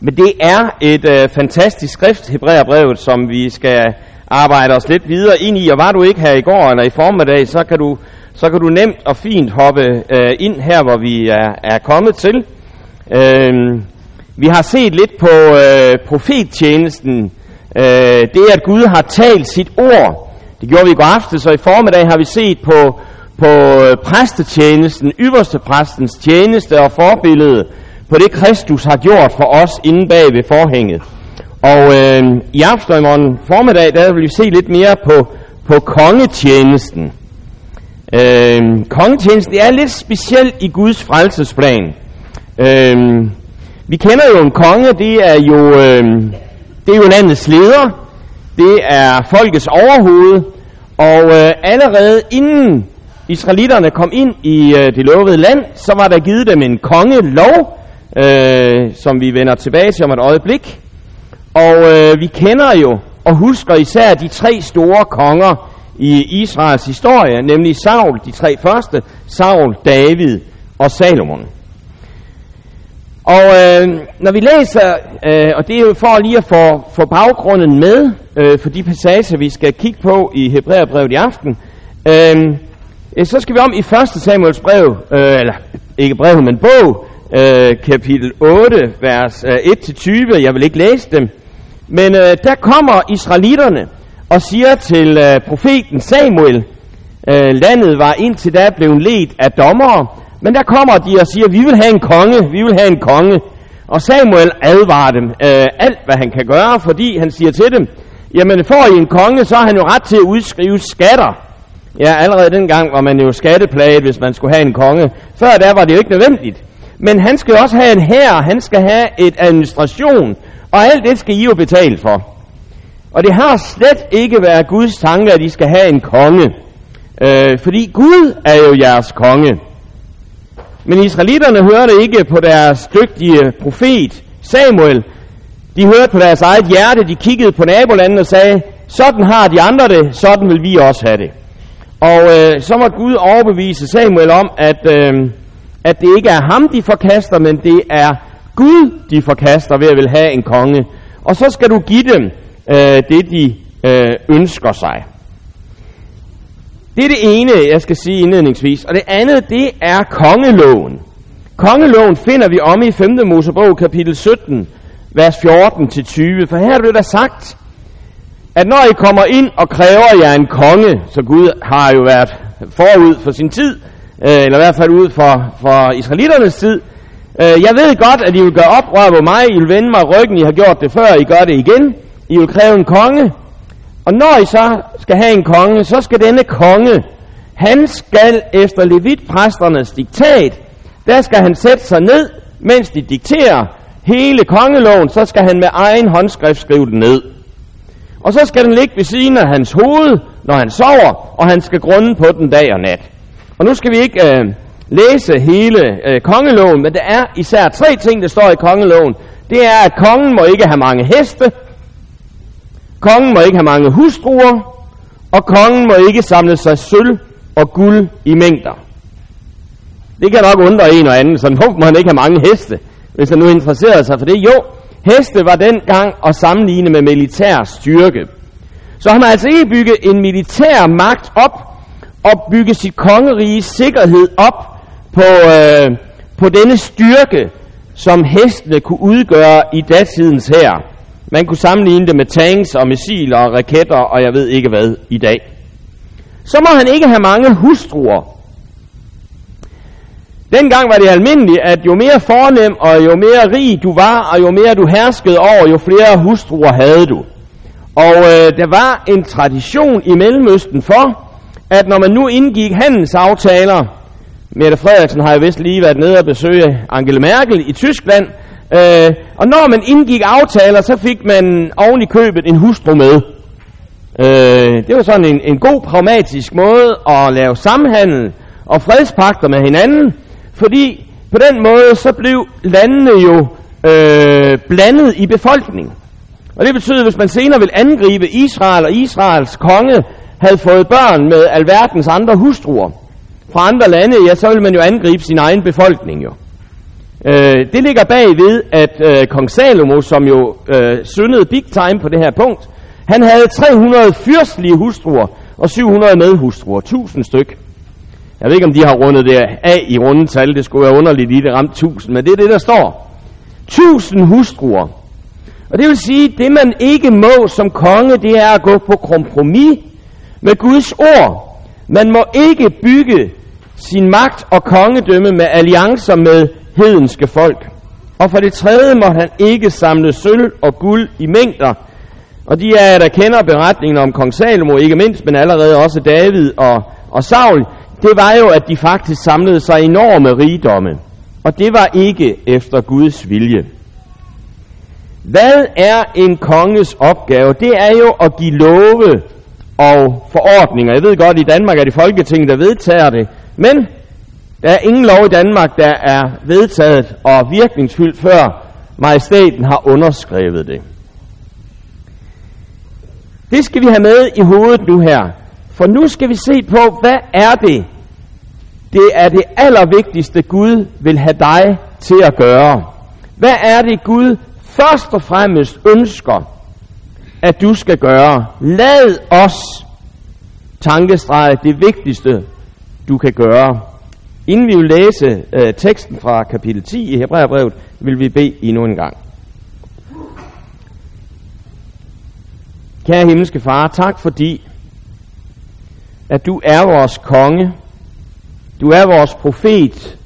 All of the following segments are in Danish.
Men det er et øh, fantastisk skrift, Hebræerbrevet, som vi skal arbejde os lidt videre ind i. Og var du ikke her i går eller i formiddag, så kan du, så kan du nemt og fint hoppe øh, ind her, hvor vi er, er kommet til. Øh, vi har set lidt på øh, profettjenesten. Øh, det, at Gud har talt sit ord. Det gjorde vi i går aftes, så i formiddag har vi set på, på øh, præstetjenesten, ypperste præstens tjeneste og forbillede på det, Kristus har gjort for os inde bag ved forhænget. Og øh, i aften og i morgen formiddag, der vil vi se lidt mere på, på kongetjenesten. Øh, kongetjenesten det er lidt specielt i Guds frelsesplan. Øh, vi kender jo en konge, det er jo, øh, det er jo landets leder, det er folkets overhoved, og øh, allerede inden israelitterne kom ind i øh, det lovede land, så var der givet dem en kongelov, øh, som vi vender tilbage til om et øjeblik. Og øh, vi kender jo og husker især de tre store konger i Israels historie, nemlig Saul, de tre første, Saul, David og Salomon. Og øh, når vi læser, øh, og det er jo for lige at få, få baggrunden med øh, for de passager, vi skal kigge på i Hebræerbrevet i aften, øh, så skal vi om i 1. Samuels brev, øh, eller ikke brev, men bog, øh, kapitel 8, vers øh, 1-20. Jeg vil ikke læse dem. Men øh, der kommer israelitterne og siger til øh, profeten Samuel, øh, landet var indtil da blevet ledt af dommere, men der kommer de og siger, vi vil have en konge, vi vil have en konge. Og Samuel advarer dem øh, alt, hvad han kan gøre, fordi han siger til dem, jamen får I en konge, så har han jo ret til at udskrive skatter. Ja, allerede dengang var man jo skatteplaget, hvis man skulle have en konge. Før der var det jo ikke nødvendigt. Men han skal også have en hær, han skal have et administration, og alt det skal I jo betale for. Og det har slet ikke været Guds tanke, at I skal have en konge. Øh, fordi Gud er jo jeres konge. Men israelitterne hørte ikke på deres dygtige profet Samuel. De hørte på deres eget hjerte, de kiggede på nabolandene og sagde, sådan har de andre det, sådan vil vi også have det. Og øh, så må Gud overbevise Samuel om, at, øh, at det ikke er ham, de forkaster, men det er Gud, de forkaster ved at vil have en konge. Og så skal du give dem øh, det, de øh, ønsker sig. Det er det ene, jeg skal sige indledningsvis. Og det andet, det er kongeloven. Kongeloven finder vi om i 5. Mosebog kapitel 17, vers 14-20. For her er det der sagt, at når I kommer ind og kræver jer en konge, så Gud har jo været forud for sin tid, øh, eller i hvert fald ud for, for israeliternes tid. Øh, jeg ved godt, at I vil gøre oprør på mig, I vil vende mig ryggen, I har gjort det før, I gør det igen. I vil kræve en konge. Og når I så skal have en konge, så skal denne konge, han skal efter levitpræsternes diktat, der skal han sætte sig ned, mens de dikterer hele kongeloven, så skal han med egen håndskrift skrive den ned. Og så skal den ligge ved siden af hans hoved, når han sover, og han skal grunde på den dag og nat. Og nu skal vi ikke øh, læse hele øh, kongeloven, men der er især tre ting, der står i kongeloven. Det er, at kongen må ikke have mange heste, kongen må ikke have mange hustruer, og kongen må ikke samle sig sølv og guld i mængder. Det kan nok undre en og anden, så hvorfor må han ikke have mange heste, hvis han nu interesserer sig for det? Jo, Heste var dengang at sammenligne med militær styrke. Så han har altså ikke bygget en militær magt op og bygge sit kongerige sikkerhed op på, øh, på denne styrke, som hestene kunne udgøre i datidens her. Man kunne sammenligne det med tanks og missiler og raketter og jeg ved ikke hvad i dag. Så må han ikke have mange hustruer. Dengang var det almindeligt, at jo mere fornem og jo mere rig du var, og jo mere du herskede over, jo flere hustruer havde du. Og øh, der var en tradition i Mellemøsten for, at når man nu indgik handelsaftaler, Mette Frederiksen har jo vist lige været nede og besøge Angela Merkel i Tyskland, øh, og når man indgik aftaler, så fik man oven i købet en hustru med. Øh, det var sådan en, en god pragmatisk måde at lave samhandel og fredspakter med hinanden, fordi på den måde så blev landene jo øh, blandet i befolkningen. Og det betyder, at hvis man senere vil angribe Israel, og Israels konge havde fået børn med alverdens andre hustruer fra andre lande, ja, så vil man jo angribe sin egen befolkning jo. Øh, det ligger bagved, at øh, kong Salomo, som jo øh, syndede big time på det her punkt, han havde 300 fyrstlige hustruer og 700 medhustruer, 1000 styk. Jeg ved ikke, om de har rundet det af i rundetal, det skulle være underligt lige det ramt 1000, men det er det, der står. 1000 hustruer. Og det vil sige, det man ikke må som konge, det er at gå på kompromis med Guds ord. Man må ikke bygge sin magt og kongedømme med alliancer med hedenske folk. Og for det tredje må han ikke samle sølv og guld i mængder. Og de er, der kender beretningen om kong Salomo, ikke mindst, men allerede også David og, og Saul, det var jo, at de faktisk samlede sig enorme rigdomme. Og det var ikke efter Guds vilje. Hvad er en konges opgave? Det er jo at give love og forordninger. Jeg ved godt, at i Danmark er det Folketinget, der vedtager det. Men der er ingen lov i Danmark, der er vedtaget og virkningsfyldt, før majestæten har underskrevet det. Det skal vi have med i hovedet nu her. For nu skal vi se på, hvad er det? Det er det allervigtigste, Gud vil have dig til at gøre. Hvad er det, Gud først og fremmest ønsker, at du skal gøre? Lad os tankestrege det vigtigste, du kan gøre. Inden vi vil læse øh, teksten fra kapitel 10 i Hebræerbrevet, vil vi bede endnu en gang. Kære himmelske far, tak fordi, at du er vores konge, du er vores profet,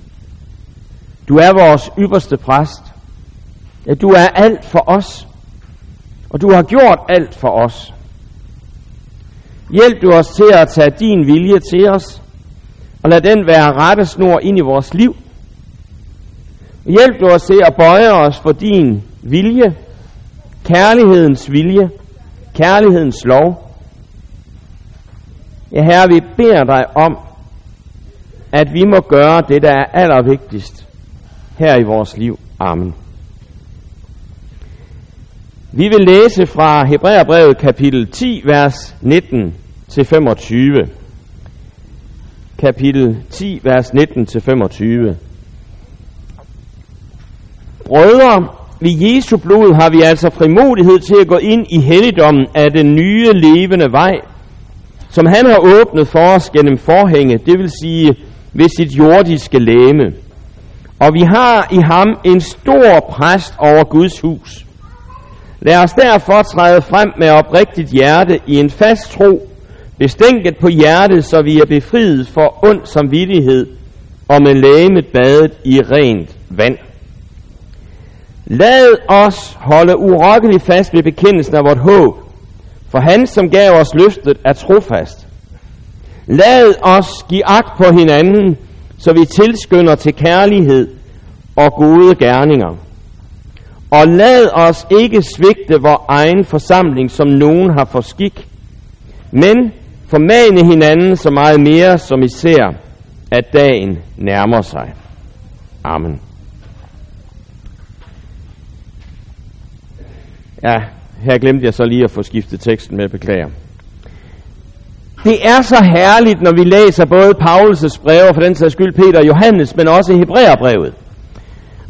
du er vores ypperste præst, at du er alt for os, og du har gjort alt for os. Hjælp du os til at tage din vilje til os, og lad den være rettesnor ind i vores liv. Hjælp du os til at bøje os for din vilje, kærlighedens vilje, kærlighedens lov. Ja, Herre, vi beder dig om, at vi må gøre det, der er allervigtigst her i vores liv. Amen. Vi vil læse fra Hebræerbrevet kapitel 10, vers 19 til 25. Kapitel 10, vers 19 til 25. Brødre, ved Jesu blod har vi altså frimodighed til at gå ind i helligdommen af den nye levende vej, som han har åbnet for os gennem forhænge, det vil sige ved sit jordiske læme. Og vi har i ham en stor præst over Guds hus. Lad os derfor træde frem med oprigtigt hjerte i en fast tro, bestænket på hjertet, så vi er befriet for ond samvittighed og med lægemet badet i rent vand. Lad os holde urokkeligt fast ved bekendelsen af vort håb, for han, som gav os løftet, er trofast. Lad os give agt på hinanden, så vi tilskynder til kærlighed og gode gerninger. Og lad os ikke svigte vor egen forsamling, som nogen har for skik, men formane hinanden så meget mere, som I ser, at dagen nærmer sig. Amen. Ja, her glemte jeg så lige at få skiftet teksten med, beklager. Det er så herligt, når vi læser både Paulus' brev, og for den sags skyld Peter og Johannes, men også Hebræerbrevet.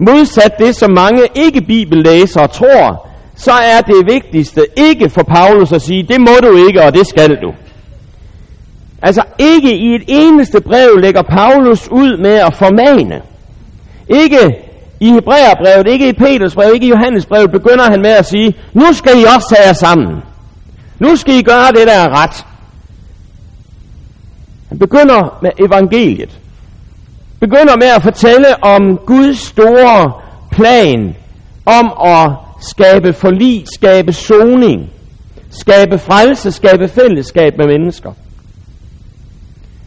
Modsat det, som mange ikke-bibellæsere tror, så er det vigtigste ikke for Paulus at sige, det må du ikke, og det skal du. Altså ikke i et eneste brev lægger Paulus ud med at formane. Ikke i Hebræerbrevet, ikke i Peters brev, ikke i Johannesbrev, begynder han med at sige, nu skal I også tage jer sammen. Nu skal I gøre det, der er ret. Han begynder med evangeliet. Begynder med at fortælle om Guds store plan om at skabe forlig, skabe soning, skabe frelse, skabe fællesskab med mennesker.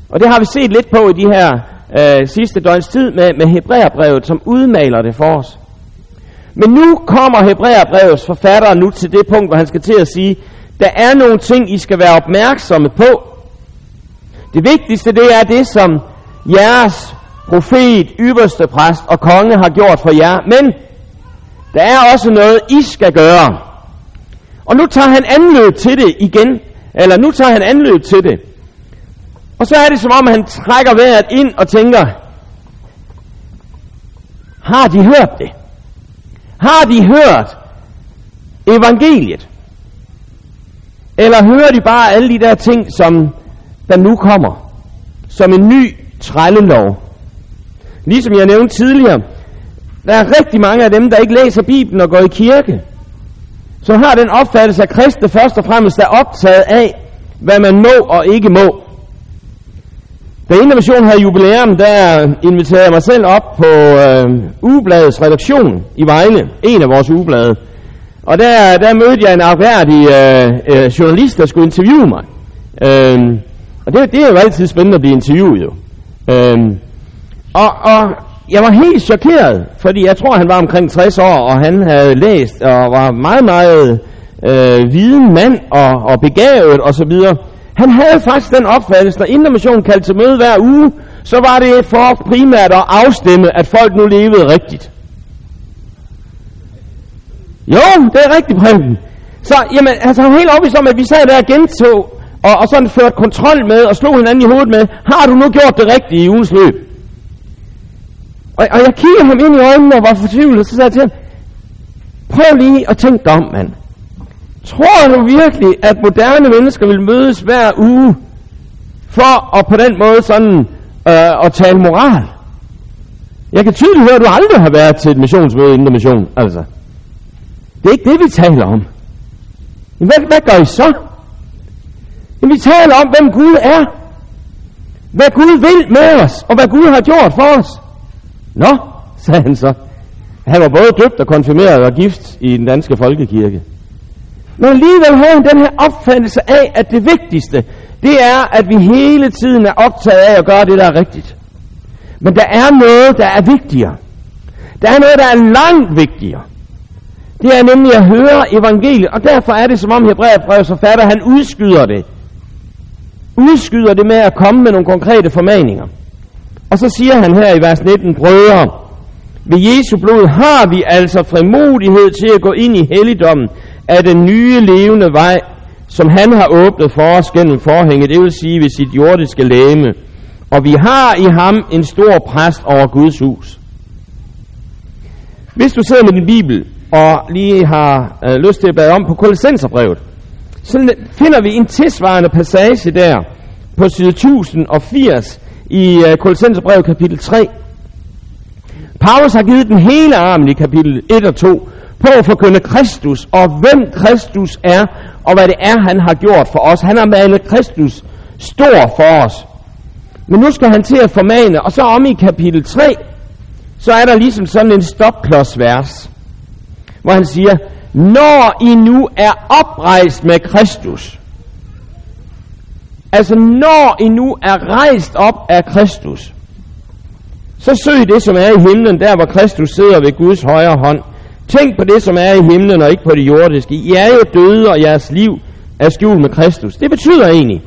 Og det har vi set lidt på i de her øh, sidste døgns tid med, med Hebræerbrevet, som udmaler det for os. Men nu kommer Hebræerbrevets forfatter nu til det punkt, hvor han skal til at sige, der er nogle ting, I skal være opmærksomme på. Det vigtigste, det er det, som jeres profet, ypperste præst og konge har gjort for jer. Men der er også noget, I skal gøre. Og nu tager han anløb til det igen. Eller nu tager han anløb til det. Og så er det som om, han trækker vejret ind og tænker, Har de hørt det? Har de hørt evangeliet? Eller hører de bare alle de der ting, som der nu kommer? Som en ny trællelov. Ligesom jeg nævnte tidligere, der er rigtig mange af dem, der ikke læser Bibelen og går i kirke, som har den opfattelse, at kristne først og fremmest er optaget af, hvad man må og ikke må. Da Indre havde jubilæum, der inviterede jeg mig selv op på øh, ugebladets redaktion i Vejle, en af vores ugeblade. Og der, der mødte jeg en afværdig øh, øh, journalist, der skulle interviewe mig. Øh, og det, det er jo altid spændende at blive interviewet jo. Øh, og, og jeg var helt chokeret, fordi jeg tror, han var omkring 60 år, og han havde læst og var meget, meget øh, viden mand og, og begavet og så videre. Han havde faktisk den opfattelse, når Indre kaldte til møde hver uge, så var det for primært at afstemme, at folk nu levede rigtigt. Jo, det er rigtigt, Preben. Så jamen, altså, han var helt overbevist om, at vi sad der og gentog, og, og sådan førte kontrol med, og slog hinanden i hovedet med, har du nu gjort det rigtige i ugens løb? Og, og jeg kiggede ham ind i øjnene og var fortvivlet, så sagde jeg til ham, prøv lige at tænke dig om, mand. Tror du virkelig, at moderne mennesker vil mødes hver uge, for at på den måde sådan øh, at tale moral? Jeg kan tydeligt høre, at du aldrig har været til et missionsmøde inden mission, altså. Det er ikke det, vi taler om. Men hvad, hvad gør I så? Jamen, vi taler om, hvem Gud er. Hvad Gud vil med os, og hvad Gud har gjort for os. Nå, sagde han så. Han var både døbt og konfirmeret og gift i den danske folkekirke. Men alligevel har han den her opfattelse af, at det vigtigste, det er, at vi hele tiden er optaget af at gøre det, der er rigtigt. Men der er noget, der er vigtigere. Der er noget, der er langt vigtigere. Det er nemlig at høre evangeliet, og derfor er det som om Hebræerbrevets forfatter, han udskyder det. Udskyder det med at komme med nogle konkrete formaninger. Og så siger han her i vers 19, brødre, ved Jesu blod har vi altså frimodighed til at gå ind i helligdommen af den nye levende vej, som han har åbnet for os gennem forhænget, det vil sige ved sit jordiske læme. Og vi har i ham en stor præst over Guds hus. Hvis du sidder med din bibel og lige har øh, lyst til at bladre om på Kolossenserbrevet, så finder vi en tilsvarende passage der på side 1080 i uh, Kolossenserbrevet kapitel 3. Paulus har givet den hele armen i kapitel 1 og 2 på at forkynde Kristus, og hvem Kristus er, og hvad det er, han har gjort for os. Han har malet Kristus stor for os. Men nu skal han til at formane, og så om i kapitel 3, så er der ligesom sådan en stopklodsvers, hvor han siger, når I nu er oprejst med Kristus, altså når I nu er rejst op af Kristus, så søg det, som er i himlen, der hvor Kristus sidder ved Guds højre hånd. Tænk på det, som er i himlen, og ikke på det jordiske. I er jo døde, og jeres liv er skjult med Kristus. Det betyder egentlig,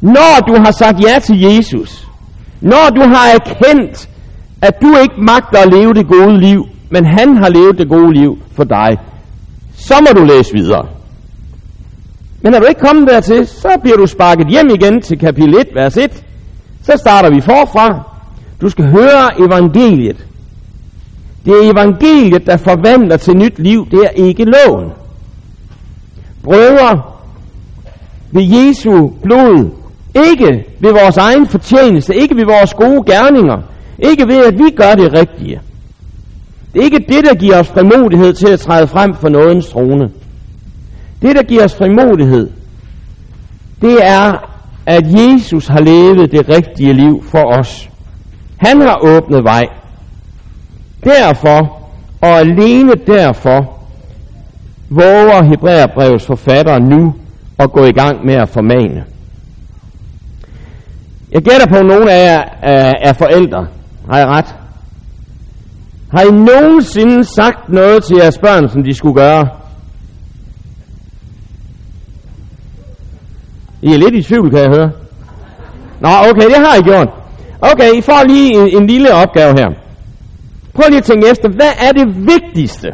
når du har sagt ja til Jesus, når du har erkendt, at du ikke magter at leve det gode liv, men han har levet det gode liv for dig, så må du læse videre. Men er du ikke kommet dertil, så bliver du sparket hjem igen til kapitel 1, vers 1. Så starter vi forfra. Du skal høre evangeliet. Det er evangeliet, der forvandler til nyt liv. Det er ikke loven. Brødre, ved Jesu blod, ikke ved vores egen fortjeneste, ikke ved vores gode gerninger, ikke ved at vi gør det rigtige. Det er ikke det, der giver os frimodighed til at træde frem for nådens trone. Det, der giver os frimodighed, det er, at Jesus har levet det rigtige liv for os. Han har åbnet vej. Derfor, og alene derfor, våger Hebræerbrevets forfatter nu at gå i gang med at formane. Jeg gætter på, at nogle af jer er forældre. Har jeg ret? Har I nogensinde sagt noget til jeres børn, som de skulle gøre? I er lidt i tvivl, kan jeg høre. Nå, okay, det har I gjort. Okay, I får lige en, en lille opgave her. Prøv lige at tænke efter, hvad er det vigtigste,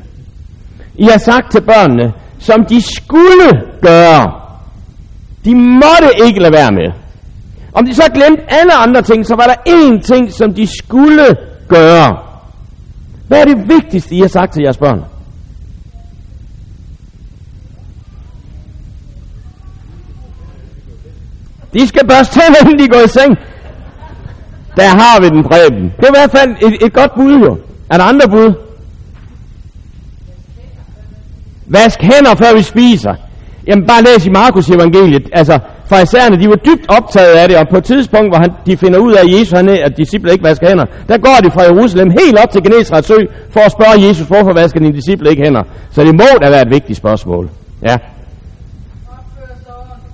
I har sagt til børnene, som de skulle gøre? De måtte ikke lade være med. Om de så glemte alle andre ting, så var der én ting, som de skulle gøre. Hvad er det vigtigste, I har sagt til jeres børn? De skal børste tænder, inden de går i seng. Der har vi den præben. Det er i hvert fald et, et godt bud jo. Er der andre bud? Vask hænder, før vi spiser. Jamen bare læs i Markus evangeliet. Altså, farisæerne, de var dybt optaget af det, og på et tidspunkt, hvor han, de finder ud af, at Jesus han, at disciple ikke vasker hænder, der går de fra Jerusalem helt op til Genesrets sø, for at spørge Jesus, hvorfor vasker dine disciple ikke hænder? Så det må da være et vigtigt spørgsmål. Ja.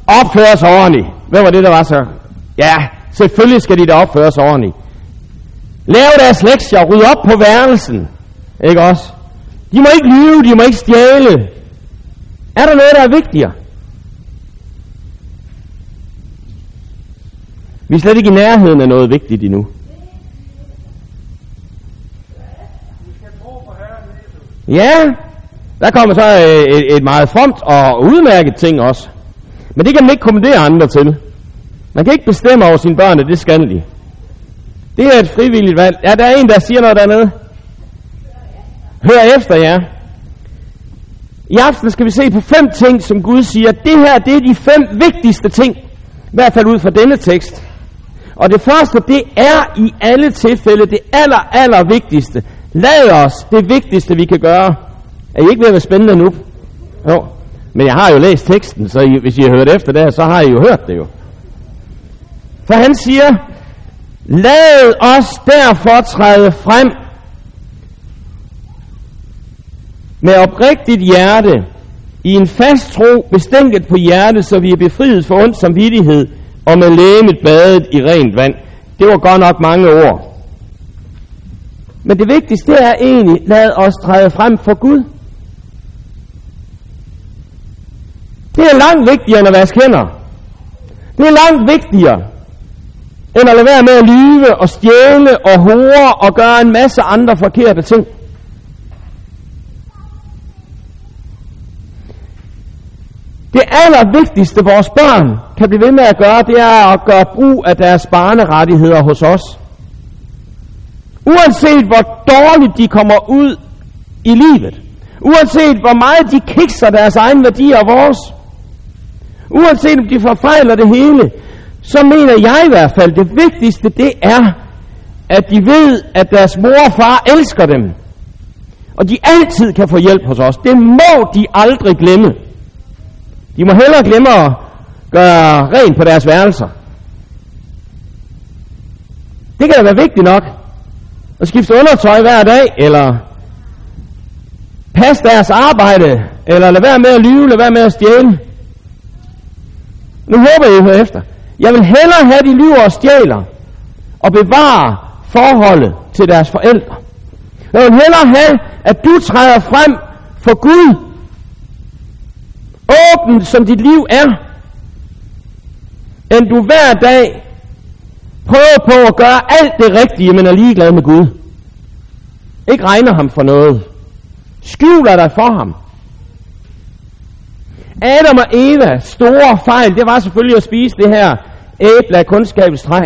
Opføre sig ordentligt. Hvad var det, der var så? Ja, selvfølgelig skal de da opføre sig ordentligt. Lav deres lektier, ryd op på værelsen. Ikke også? De må ikke lyve, de må ikke stjæle. Er der noget, der er vigtigere? Vi er slet ikke i nærheden af noget vigtigt endnu. Ja, der kommer så øh, et, et meget fromt og udmærket ting også. Men det kan man ikke kommandere andre til. Man kan ikke bestemme over sine børn, det skal de. Det er et frivilligt valg. Ja, der er en, der siger noget dernede. Hør efter, ja. I aften skal vi se på fem ting, som Gud siger. Det her, det er de fem vigtigste ting. I hvert fald ud fra denne tekst. Og det første, det er i alle tilfælde det aller, aller vigtigste. Lad os det vigtigste, vi kan gøre. Er I ikke ved at være spændende nu? Jo. Men jeg har jo læst teksten, så I, hvis I har hørt efter det her, så har I jo hørt det jo. For han siger, lad os derfor træde frem med oprigtigt hjerte, i en fast tro, bestænket på hjertet, så vi er befriet for ond samvittighed, og med lægemet badet i rent vand. Det var godt nok mange ord. Men det vigtigste er egentlig, lad os træde frem for Gud. Det er langt vigtigere end at vaske hænder. Det er langt vigtigere end at lade være med at lyve og stjæle og hore og gøre en masse andre forkerte ting. Det allervigtigste vores børn kan blive ved med at gøre, det er at gøre brug af deres barnerettigheder hos os. Uanset hvor dårligt de kommer ud i livet, uanset hvor meget de kikser deres egen værdier og vores, uanset om de forfejler det hele, så mener jeg i hvert fald, det vigtigste det er, at de ved, at deres mor og far elsker dem. Og de altid kan få hjælp hos os. Det må de aldrig glemme. De må hellere glemme at gøre rent på deres værelser. Det kan da være vigtigt nok. At skifte undertøj hver dag, eller passe deres arbejde, eller lade være med at lyve, lade være med at stjæle. Nu håber jeg, I hører efter. Jeg vil hellere have, de lyver og stjæler, og bevare forholdet til deres forældre. Jeg vil hellere have, at du træder frem for Gud, åben som dit liv er, end du hver dag prøver på at gøre alt det rigtige, men er ligeglad med Gud. Ikke regner ham for noget. Skjuler dig for ham. Adam og Eva store fejl, det var selvfølgelig at spise det her æble af kundskabens træ.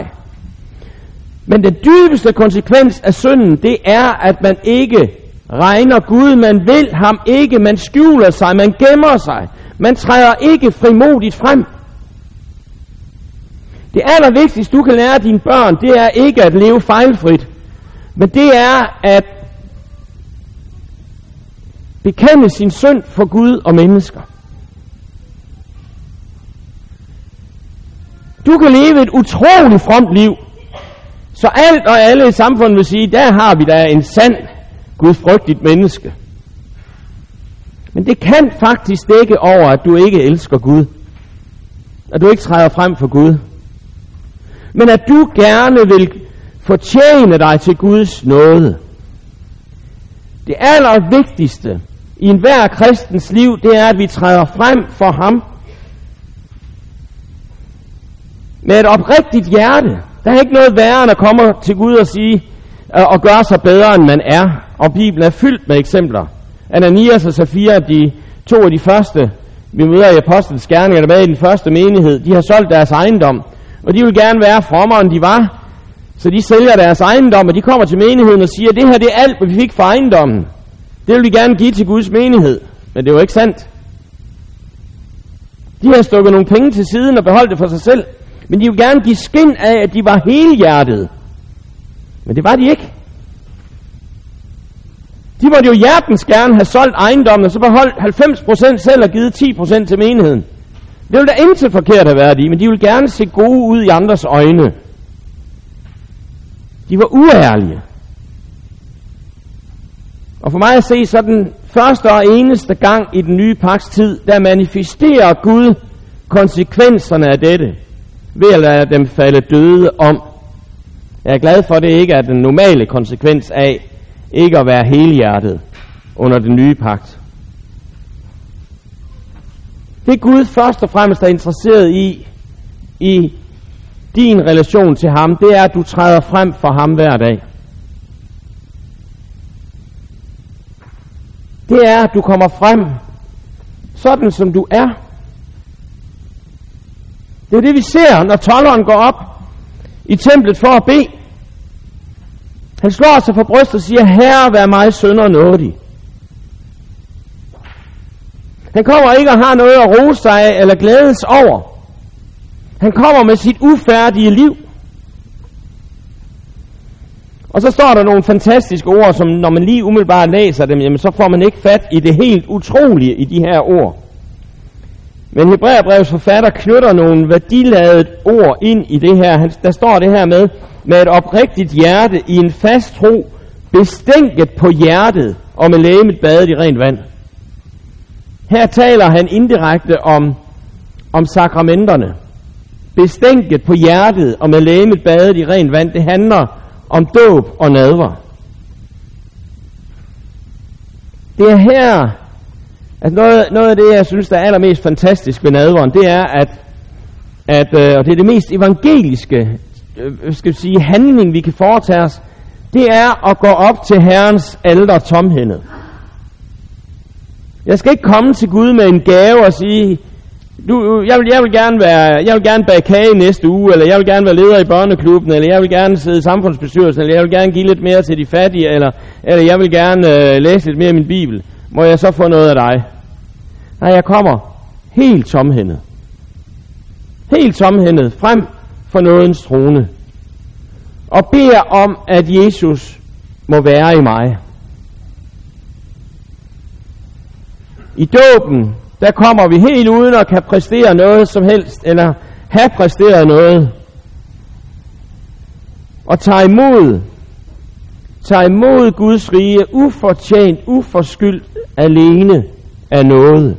Men den dybeste konsekvens af synden, det er, at man ikke regner Gud, man vil ham ikke, man skjuler sig, man gemmer sig, man træder ikke frimodigt frem. Det allervigtigste, du kan lære dine børn, det er ikke at leve fejlfrit, men det er at bekende sin synd for Gud og mennesker. Du kan leve et utroligt fromt liv, så alt og alle i samfundet vil sige, der har vi da en sand, gudfrygtigt menneske. Men det kan faktisk dække over, at du ikke elsker Gud. At du ikke træder frem for Gud. Men at du gerne vil fortjene dig til Guds nåde. Det allervigtigste i enhver kristens liv, det er, at vi træder frem for ham med et oprigtigt hjerte. Der er ikke noget værre end at komme til Gud og sige øh, og gøre sig bedre, end man er. Og Bibelen er fyldt med eksempler. Ananias og Safira, de to af de første, vi møder i Apostlenes Gerninger, der med i den første menighed, de har solgt deres ejendom, og de vil gerne være frommere, end de var. Så de sælger deres ejendom, og de kommer til menigheden og siger, det her det er alt, hvad vi fik fra ejendommen. Det vil vi gerne give til Guds menighed. Men det var ikke sandt. De har stukket nogle penge til siden og beholdt det for sig selv. Men de vil gerne give skin af, at de var helhjertet. Men det var de ikke. De måtte jo hjertens gerne have solgt ejendommen, og så beholdt 90% selv og givet 10% til menigheden. Det ville da intet forkert have været i, men de ville gerne se gode ud i andres øjne. De var uærlige. Og for mig at se, så den første og eneste gang i den nye paks tid, der manifesterer Gud konsekvenserne af dette, ved at lade dem falde døde om. Jeg er glad for, at det ikke er den normale konsekvens af ikke at være helhjertet under den nye pagt. Det Gud først og fremmest er interesseret i, i din relation til ham, det er, at du træder frem for ham hver dag. Det er, at du kommer frem sådan som du er. Det er det, vi ser, når tolleren går op i templet for at bede. Han slår sig for brystet og siger, Herre, vær mig sønder nådig. Han kommer ikke og har noget at rose sig af eller glædes over. Han kommer med sit ufærdige liv. Og så står der nogle fantastiske ord, som når man lige umiddelbart læser dem, jamen så får man ikke fat i det helt utrolige i de her ord. Men Hebræerbrevets forfatter knytter nogle værdiladet ord ind i det her. Han, der står det her med, med et oprigtigt hjerte i en fast tro, bestænket på hjertet og med lægemet badet i rent vand. Her taler han indirekte om, om sakramenterne. Bestænket på hjertet og med lægemet badet i rent vand, det handler om dåb og nadver. Det er her, at noget, noget af det, jeg synes, der er allermest fantastisk ved nadveren, det er, at, at øh, og det er det mest evangeliske øh, skal sige, handling, vi kan foretage os, det er at gå op til Herrens alder tomhændet. Jeg skal ikke komme til Gud med en gave og sige, du, øh, jeg, vil, jeg, vil gerne være, jeg vil gerne bage kage næste uge, eller jeg vil gerne være leder i børneklubben, eller jeg vil gerne sidde i samfundsbestyrelsen, eller jeg vil gerne give lidt mere til de fattige, eller, eller jeg vil gerne øh, læse lidt mere af min bibel. Må jeg så få noget af dig? Nej, jeg kommer helt tomhændet. Helt tomhændet frem for nådens trone. Og beder om, at Jesus må være i mig. I dåben, der kommer vi helt uden at kan præstere noget som helst, eller have præsteret noget. Og tager imod, tager imod Guds rige, ufortjent, uforskyldt, alene af noget.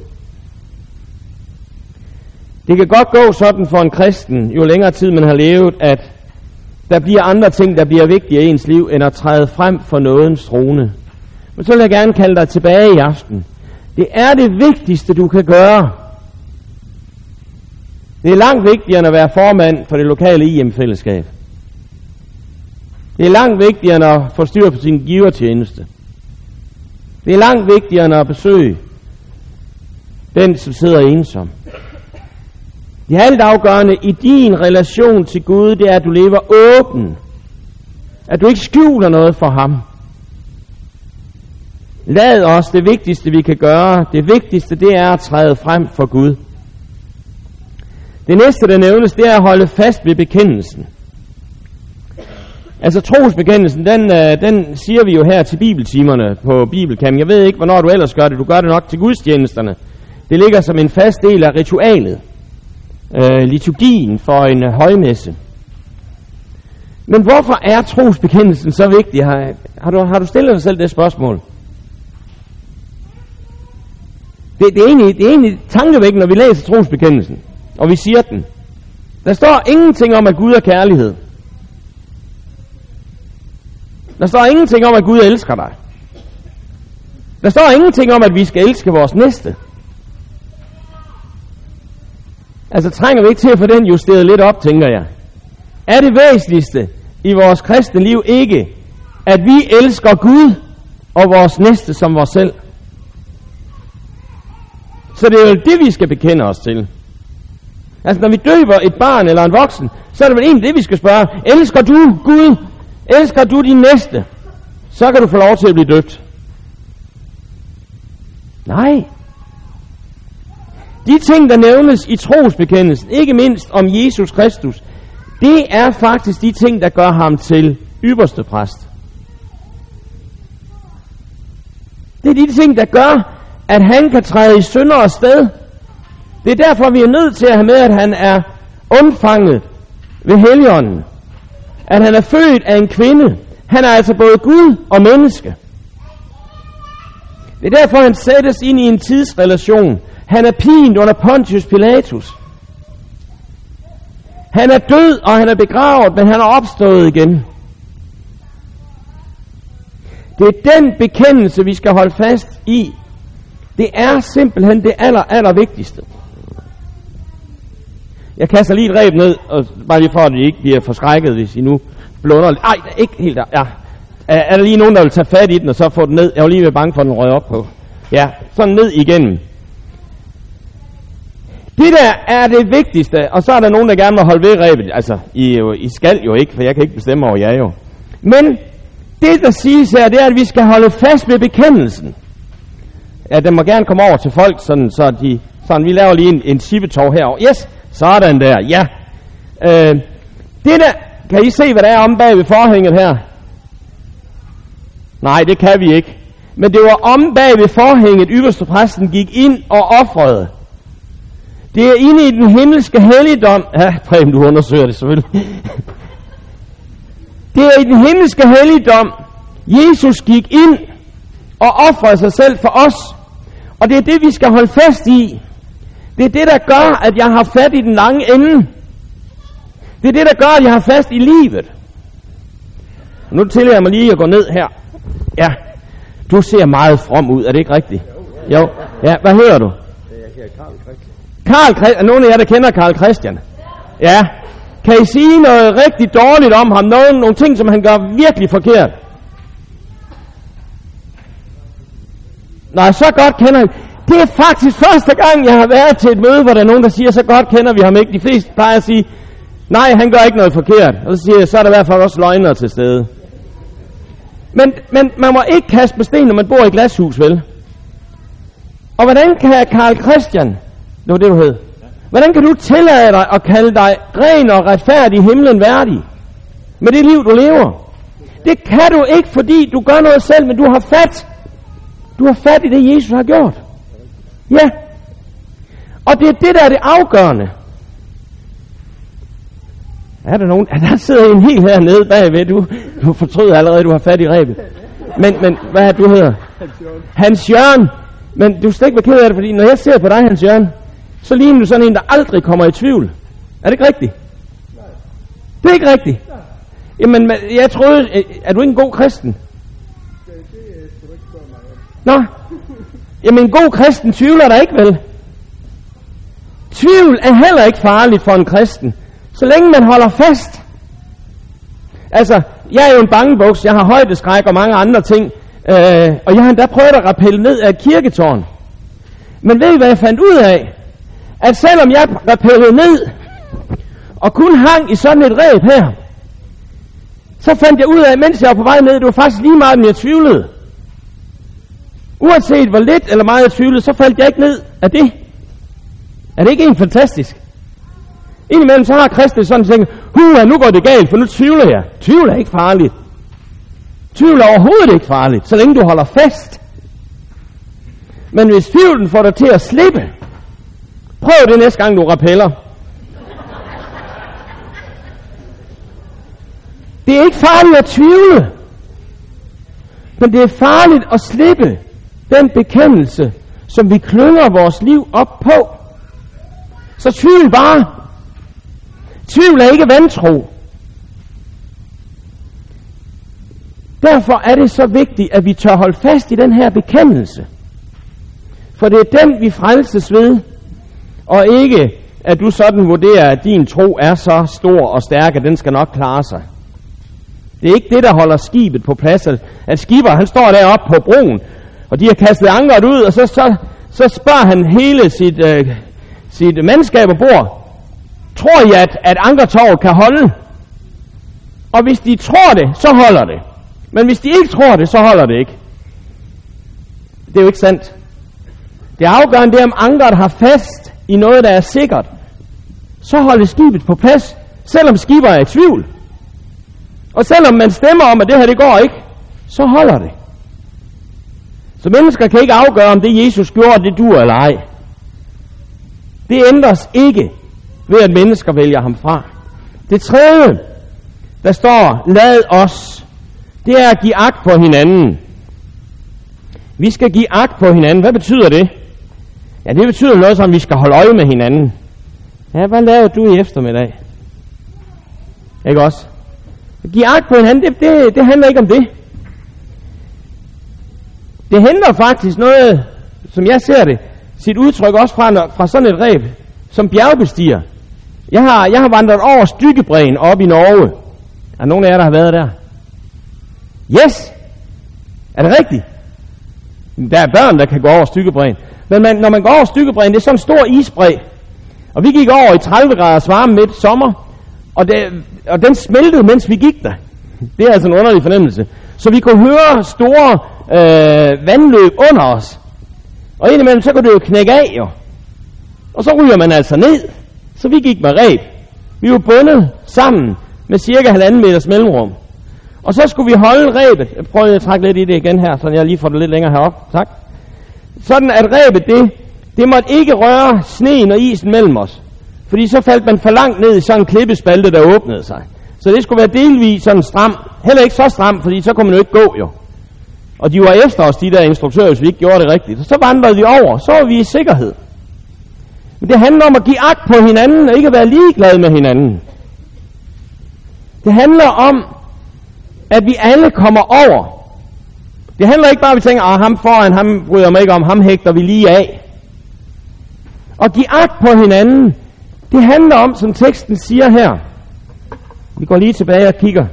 Det kan godt gå sådan for en kristen, jo længere tid man har levet, at der bliver andre ting, der bliver vigtige i ens liv, end at træde frem for nådens trone. Men så vil jeg gerne kalde dig tilbage i aften. Det er det vigtigste, du kan gøre. Det er langt vigtigere end at være formand for det lokale IM-fællesskab. Det er langt vigtigere end at få styr på sin givertjeneste. Det er langt vigtigere end at besøge den, som sidder ensom. Det alt afgørende i din relation til Gud, det er, at du lever åben. At du ikke skjuler noget for ham. Lad os det vigtigste, vi kan gøre. Det vigtigste, det er at træde frem for Gud. Det næste, der nævnes, det er at holde fast ved bekendelsen. Altså trosbekendelsen, den, øh, den siger vi jo her til bibeltimerne på Bibelkamp. Jeg ved ikke, hvornår du ellers gør det. Du gør det nok til gudstjenesterne. Det ligger som en fast del af ritualet øh, liturgien for en øh, højmesse. Men hvorfor er trosbekendelsen så vigtig? Har, har, du, har du stillet dig selv det spørgsmål? Det, det, er egentlig, det er egentlig tankevækkende, når vi læser trosbekendelsen, og vi siger den. Der står ingenting om, at Gud er kærlighed. Der står ingenting om, at Gud elsker dig. Der står ingenting om, at vi skal elske vores næste. Altså trænger vi ikke til at få den justeret lidt op, tænker jeg. Er det væsentligste i vores kristne liv ikke, at vi elsker Gud og vores næste som vores selv? Så det er jo det, vi skal bekende os til. Altså, når vi døber et barn eller en voksen, så er det vel egentlig det, vi skal spørge. Elsker du Gud? Elsker du din næste? Så kan du få lov til at blive døbt. Nej. De ting, der nævnes i trosbekendelsen, ikke mindst om Jesus Kristus, det er faktisk de ting, der gør ham til ypperste præst. Det er de ting, der gør, at han kan træde i synder og sted. Det er derfor, vi er nødt til at have med, at han er undfanget ved Helligånden. At han er født af en kvinde. Han er altså både Gud og menneske. Det er derfor, han sættes ind i en tidsrelation. Han er pint under Pontius Pilatus. Han er død, og han er begravet, men han er opstået igen. Det er den bekendelse, vi skal holde fast i. Det er simpelthen det aller, aller vigtigste. Jeg kaster lige et reb ned, og bare lige for, at I ikke bliver forskrækket, hvis I nu blunder. Ej, ikke helt der. Ja. Er, er der lige nogen, der vil tage fat i den, og så få den ned? Jeg var lige ved bange for, at den røg op på. Ja, sådan ned igennem. Det der er det vigtigste, og så er der nogen, der gerne må holde ved rebet. Altså, I, jo, I skal jo ikke, for jeg kan ikke bestemme over jer jo. Men det, der siges her, det er, at vi skal holde fast ved bekendelsen. Ja, den må gerne komme over til folk, sådan, så de, sådan, vi laver lige en, en sippetov herovre. Yes, sådan der, ja. Øh, det der, kan I se, hvad der er om bag ved forhænget her? Nej, det kan vi ikke. Men det var om bag ved forhænget, yderste præsten gik ind og offrede. Det er inde i den himmelske helligdom. Ja, Preben, du undersøger det selvfølgelig. Det er i den himmelske helligdom, Jesus gik ind og offrede sig selv for os. Og det er det, vi skal holde fast i. Det er det, der gør, at jeg har fat i den lange ende. Det er det, der gør, at jeg har fast i livet. Og nu tillader jeg mig lige at gå ned her. Ja, du ser meget from ud, er det ikke rigtigt? Jo. Ja, hvad hedder du? Jeg hedder Karl Christian. Karl Christian. Nogle af jer, der kender Karl Christian? Ja. Kan I sige noget rigtig dårligt om ham? Nogle, nogle ting, som han gør virkelig forkert? Nej, så godt kender jeg. Det er faktisk første gang, jeg har været til et møde, hvor der er nogen, der siger, så godt kender vi ham ikke. De fleste plejer at sige, nej, han gør ikke noget forkert. Og så siger jeg, så er der i hvert fald også løgner til stede. Men, men man må ikke kaste med sten, når man bor i glashus, vel? Og hvordan kan Karl Christian, det var det du hed, hvordan kan du tillade dig at kalde dig ren og retfærdig himlen værdig? Med det liv, du lever. Det kan du ikke, fordi du gør noget selv, men du har fat. Du har fat i det, Jesus har gjort. Ja. Og det er det, der er det afgørende. Er der nogen? Ja, der sidder en helt hernede bagved. Du, du fortryder allerede, du har fat i rebet. Men, men hvad er du hedder? Hans Jørgen. Men du skal ikke være ked af det, fordi når jeg ser på dig, Hans Jørgen, så ligner du sådan en, der aldrig kommer i tvivl. Er det ikke rigtigt? Det er ikke rigtigt. Jamen, men jeg troede, er du ikke en god kristen? Nå, jamen en god kristen tvivler der ikke vel? Tvivl er heller ikke farligt for en kristen, så længe man holder fast. Altså, jeg er jo en bangebuks, jeg har højdeskræk og mange andre ting, øh, og jeg har endda prøvet at rappelle ned af et kirketårn. Men ved I, hvad jeg fandt ud af? At selvom jeg rappellede ned, og kun hang i sådan et ræb her, så fandt jeg ud af, mens jeg var på vej ned, det var faktisk lige meget, om jeg tvivlede. Uanset hvor lidt eller meget jeg tvivlede, så faldt jeg ikke ned af det. Er det ikke en fantastisk? Indimellem så har kristne sådan tænkt, huha, nu går det galt, for nu tvivler jeg. Tvivl er ikke farligt. Tvivl er overhovedet ikke farligt, så længe du holder fast. Men hvis tvivlen får dig til at slippe, prøv det næste gang du rappeller. Det er ikke farligt at tvivle, men det er farligt at slippe den bekendelse, som vi klynger vores liv op på. Så tvivl bare. Tvivl er ikke vantro. Derfor er det så vigtigt, at vi tør holde fast i den her bekendelse. For det er den, vi frelses ved, og ikke, at du sådan vurderer, at din tro er så stor og stærk, at den skal nok klare sig. Det er ikke det, der holder skibet på plads. At skibet, han står deroppe på broen, og de har kastet ankeret ud, og så, så, så spørger han hele sit, øh, sit mandskab og bord, tror I, at, at ankertorvet kan holde? Og hvis de tror det, så holder det. Men hvis de ikke tror det, så holder det ikke. Det er jo ikke sandt. Det afgørende er, om ankeret har fast i noget, der er sikkert. Så holder skibet på plads, selvom skibet er i tvivl. Og selvom man stemmer om, at det her det går ikke, så holder det. Så mennesker kan ikke afgøre, om det Jesus gjorde, det dur eller ej. Det ændres ikke ved, at mennesker vælger ham fra. Det tredje, der står, lad os, det er at give agt på hinanden. Vi skal give agt på hinanden. Hvad betyder det? Ja, det betyder noget som, at vi skal holde øje med hinanden. Ja, hvad lavede du i eftermiddag? Ikke også? At give agt på hinanden, det, det, det handler ikke om det. Det henter faktisk noget, som jeg ser det, sit udtryk også fra, fra sådan et reb, som bjergbestiger. Jeg har, jeg har vandret over Stykkebreen op i Norge. Er nogen af jer, der har været der? Yes! Er det rigtigt? Der er børn, der kan gå over Stykkebreen. Men man, når man går over Stykkebreen, det er sådan en stor isbræ. Og vi gik over i 30 graders varme midt sommer, og, det, og den smeltede, mens vi gik der. Det er altså en underlig fornemmelse. Så vi kunne høre store øh, vandløb under os. Og indimellem, så kunne det jo knække af jo. Og så ryger man altså ned. Så vi gik med ræb. Vi var bundet sammen med cirka halvanden meters mellemrum. Og så skulle vi holde ræbet. Jeg prøver at trække lidt i det igen her, så jeg lige får det lidt længere herop. Tak. Sådan at ræbet, det, det måtte ikke røre sneen og isen mellem os. Fordi så faldt man for langt ned i sådan en klippespalte, der åbnede sig. Så det skulle være delvis sådan stram. Heller ikke så stram, fordi så kunne man jo ikke gå jo. Og de var efter os, de der instruktører, hvis vi ikke gjorde det rigtigt. Så vandrede vi over, så var vi i sikkerhed. Men det handler om at give agt på hinanden, og ikke at være ligeglad med hinanden. Det handler om, at vi alle kommer over. Det handler ikke bare, at vi tænker, at ham foran, ham bryder mig ikke om, ham hægter vi lige af. Og give agt på hinanden, det handler om, som teksten siger her. Vi går lige tilbage og kigger.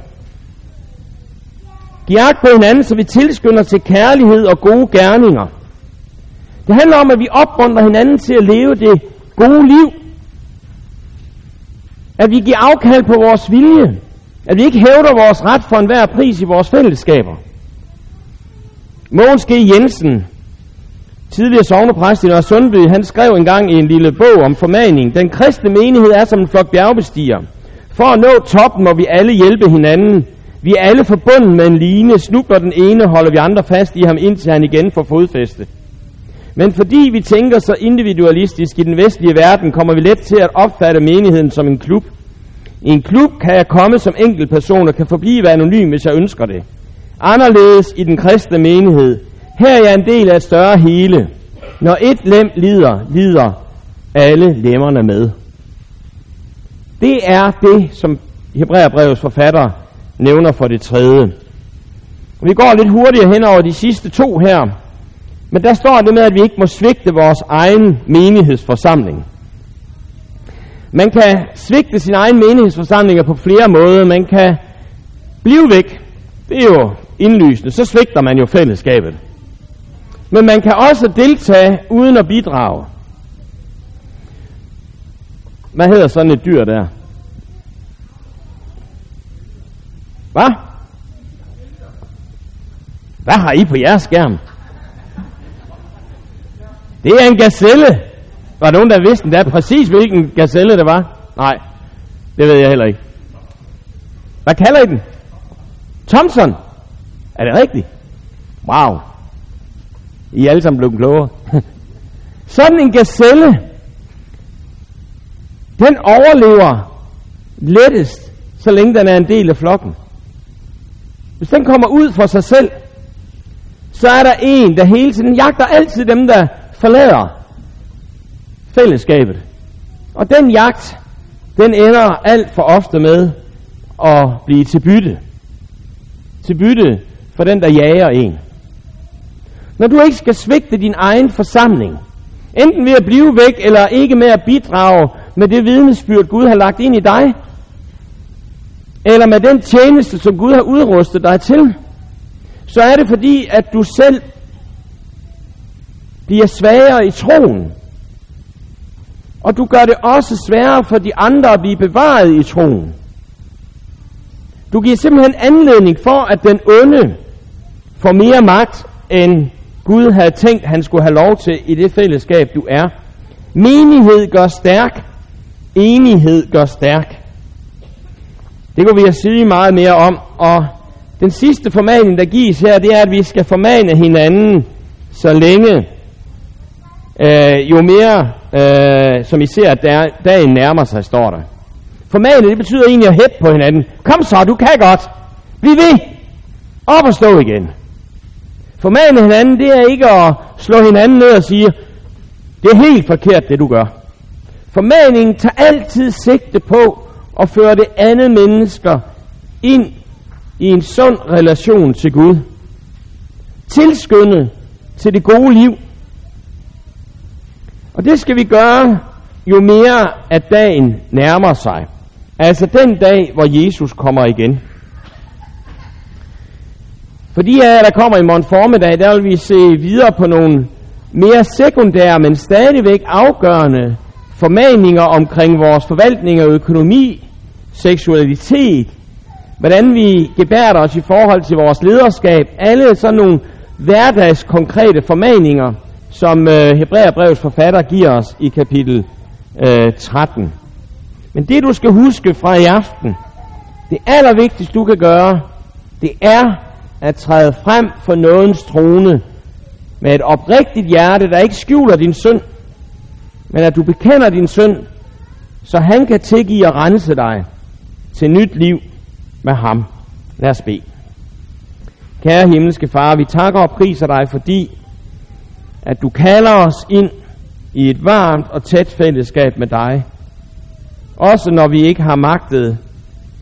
Giv på hinanden, så vi tilskynder til kærlighed og gode gerninger. Det handler om, at vi opmuntrer hinanden til at leve det gode liv. At vi giver afkald på vores vilje. At vi ikke hævder vores ret for enhver pris i vores fællesskaber. Mogens G. Jensen, tidligere sovnepræst i Nørre Sundby, han skrev engang i en lille bog om formaning, den kristne menighed er som en flok bjergbestiger. For at nå toppen må vi alle hjælpe hinanden. Vi er alle forbundet med en line. Snubler den ene, holder vi andre fast i ham, indtil han igen får fodfæste. Men fordi vi tænker så individualistisk i den vestlige verden, kommer vi let til at opfatte menigheden som en klub. I en klub kan jeg komme som person og kan forblive anonym, hvis jeg ønsker det. Anderledes i den kristne menighed. Her er jeg en del af et større hele. Når et lem lider, lider alle lemmerne med. Det er det, som Hebræerbrevets forfatter nævner for det tredje. Vi går lidt hurtigere hen over de sidste to her. Men der står det med, at vi ikke må svigte vores egen menighedsforsamling. Man kan svigte sin egen menighedsforsamlinger på flere måder. Man kan blive væk. Det er jo indlysende. Så svigter man jo fællesskabet. Men man kan også deltage uden at bidrage. Hvad hedder sådan et dyr der? Hvad? Hvad har I på jeres skærm? Det er en gazelle. Var der nogen, der vidste der præcis, hvilken gazelle det var? Nej, det ved jeg heller ikke. Hvad kalder I den? Thompson. Er det rigtigt? Wow. I er alle sammen blevet klogere. Sådan en gazelle, den overlever lettest, så længe den er en del af flokken. Hvis den kommer ud for sig selv, så er der en, der hele tiden jagter altid dem, der forlader fællesskabet. Og den jagt, den ender alt for ofte med at blive til bytte. Til bytte for den, der jager en. Når du ikke skal svigte din egen forsamling, enten ved at blive væk, eller ikke med at bidrage med det vidnesbyrd, Gud har lagt ind i dig, eller med den tjeneste, som Gud har udrustet dig til, så er det fordi, at du selv bliver svagere i troen. Og du gør det også sværere for de andre at blive bevaret i troen. Du giver simpelthen anledning for, at den onde får mere magt, end Gud havde tænkt, han skulle have lov til i det fællesskab, du er. Menighed gør stærk. Enighed gør stærk. Det kunne vi have sige meget mere om. Og den sidste formaning, der gives her, det er, at vi skal formane hinanden så længe, øh, jo mere, øh, som I ser, at der, dagen nærmer sig, står der. Formane, det betyder egentlig at hæppe på hinanden. Kom så, du kan godt. Vi vil. Op og stå igen. Formane hinanden, det er ikke at slå hinanden ned og sige, det er helt forkert, det du gør. Formaningen tager altid sigte på og føre det andet mennesker ind i en sund relation til Gud. Tilskynde til det gode liv. Og det skal vi gøre, jo mere at dagen nærmer sig. Altså den dag, hvor Jesus kommer igen. Fordi af der kommer i morgen formiddag, der vil vi se videre på nogle mere sekundære, men stadigvæk afgørende formaninger omkring vores forvaltning af økonomi, seksualitet, hvordan vi gebærder os i forhold til vores lederskab, alle sådan nogle hverdags konkrete formaninger, som øh, Hebræerbrevets forfatter giver os i kapitel øh, 13. Men det du skal huske fra i aften, det allervigtigste du kan gøre, det er at træde frem for nådens trone med et oprigtigt hjerte, der ikke skjuler din synd, men at du bekender din synd, så han kan tilgive og rense dig til nyt liv med ham. Lad os bede. Kære himmelske far, vi takker og priser dig, fordi at du kalder os ind i et varmt og tæt fællesskab med dig. Også når vi ikke har magtet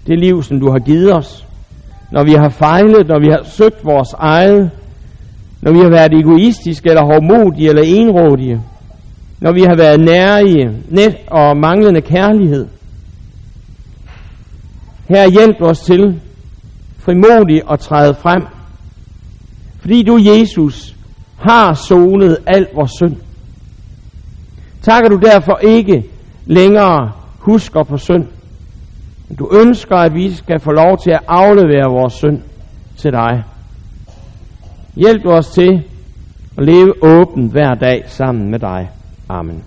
det liv, som du har givet os. Når vi har fejlet, når vi har søgt vores eget. Når vi har været egoistiske eller hårdmodige eller enrådige. Når vi har været nærige net og manglende kærlighed. Her hjælp os til frimodigt at træde frem. Fordi du, Jesus, har sonet al vores synd. Takker du derfor ikke længere husker på synd. Du ønsker, at vi skal få lov til at aflevere vores synd til dig. Hjælp os til at leve åbent hver dag sammen med dig. Amen.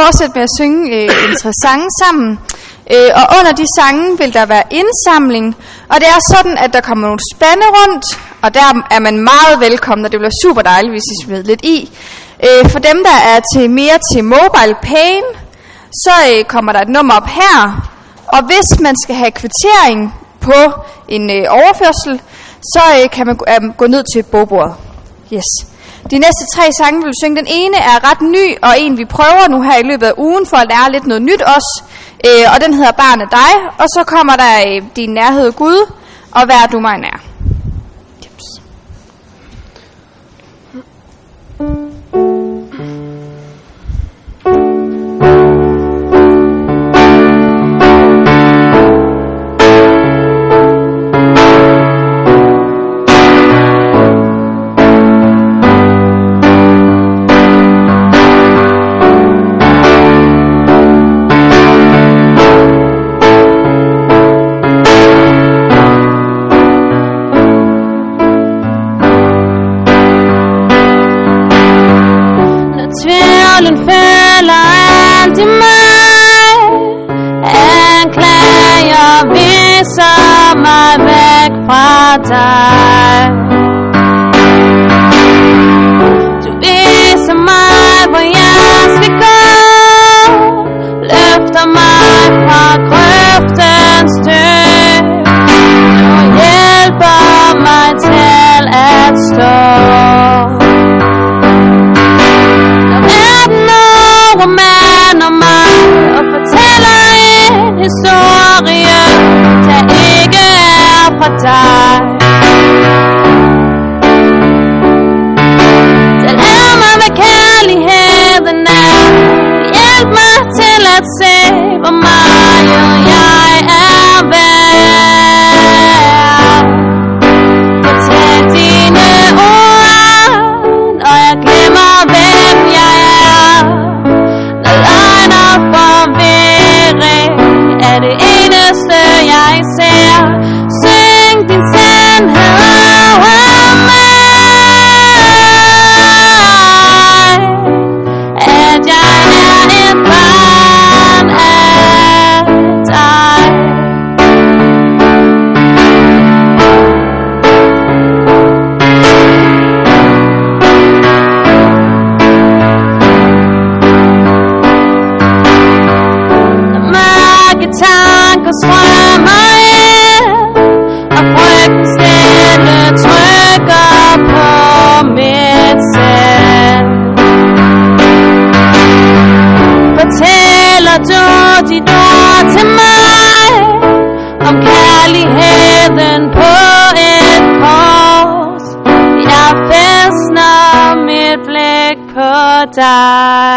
Fortsætte med at synge øh, en sange sammen. Øh, og under de sange vil der være indsamling. Og det er sådan, at der kommer nogle spande rundt. Og der er man meget velkommen, og det bliver super dejligt, hvis I smider lidt i. Øh, for dem, der er til mere til mobile pain, så øh, kommer der et nummer op her. Og hvis man skal have kvittering på en øh, overførsel, så øh, kan man gå, øh, gå ned til bogbordet. Yes. De næste tre sange, vi vil synge, den ene er ret ny, og en vi prøver nu her i løbet af ugen, for at lære lidt noget nyt også. Øh, og den hedder Barnet af dig, og så kommer der øh, Din nærhed Gud, og Vær du mig nær. Fra på dig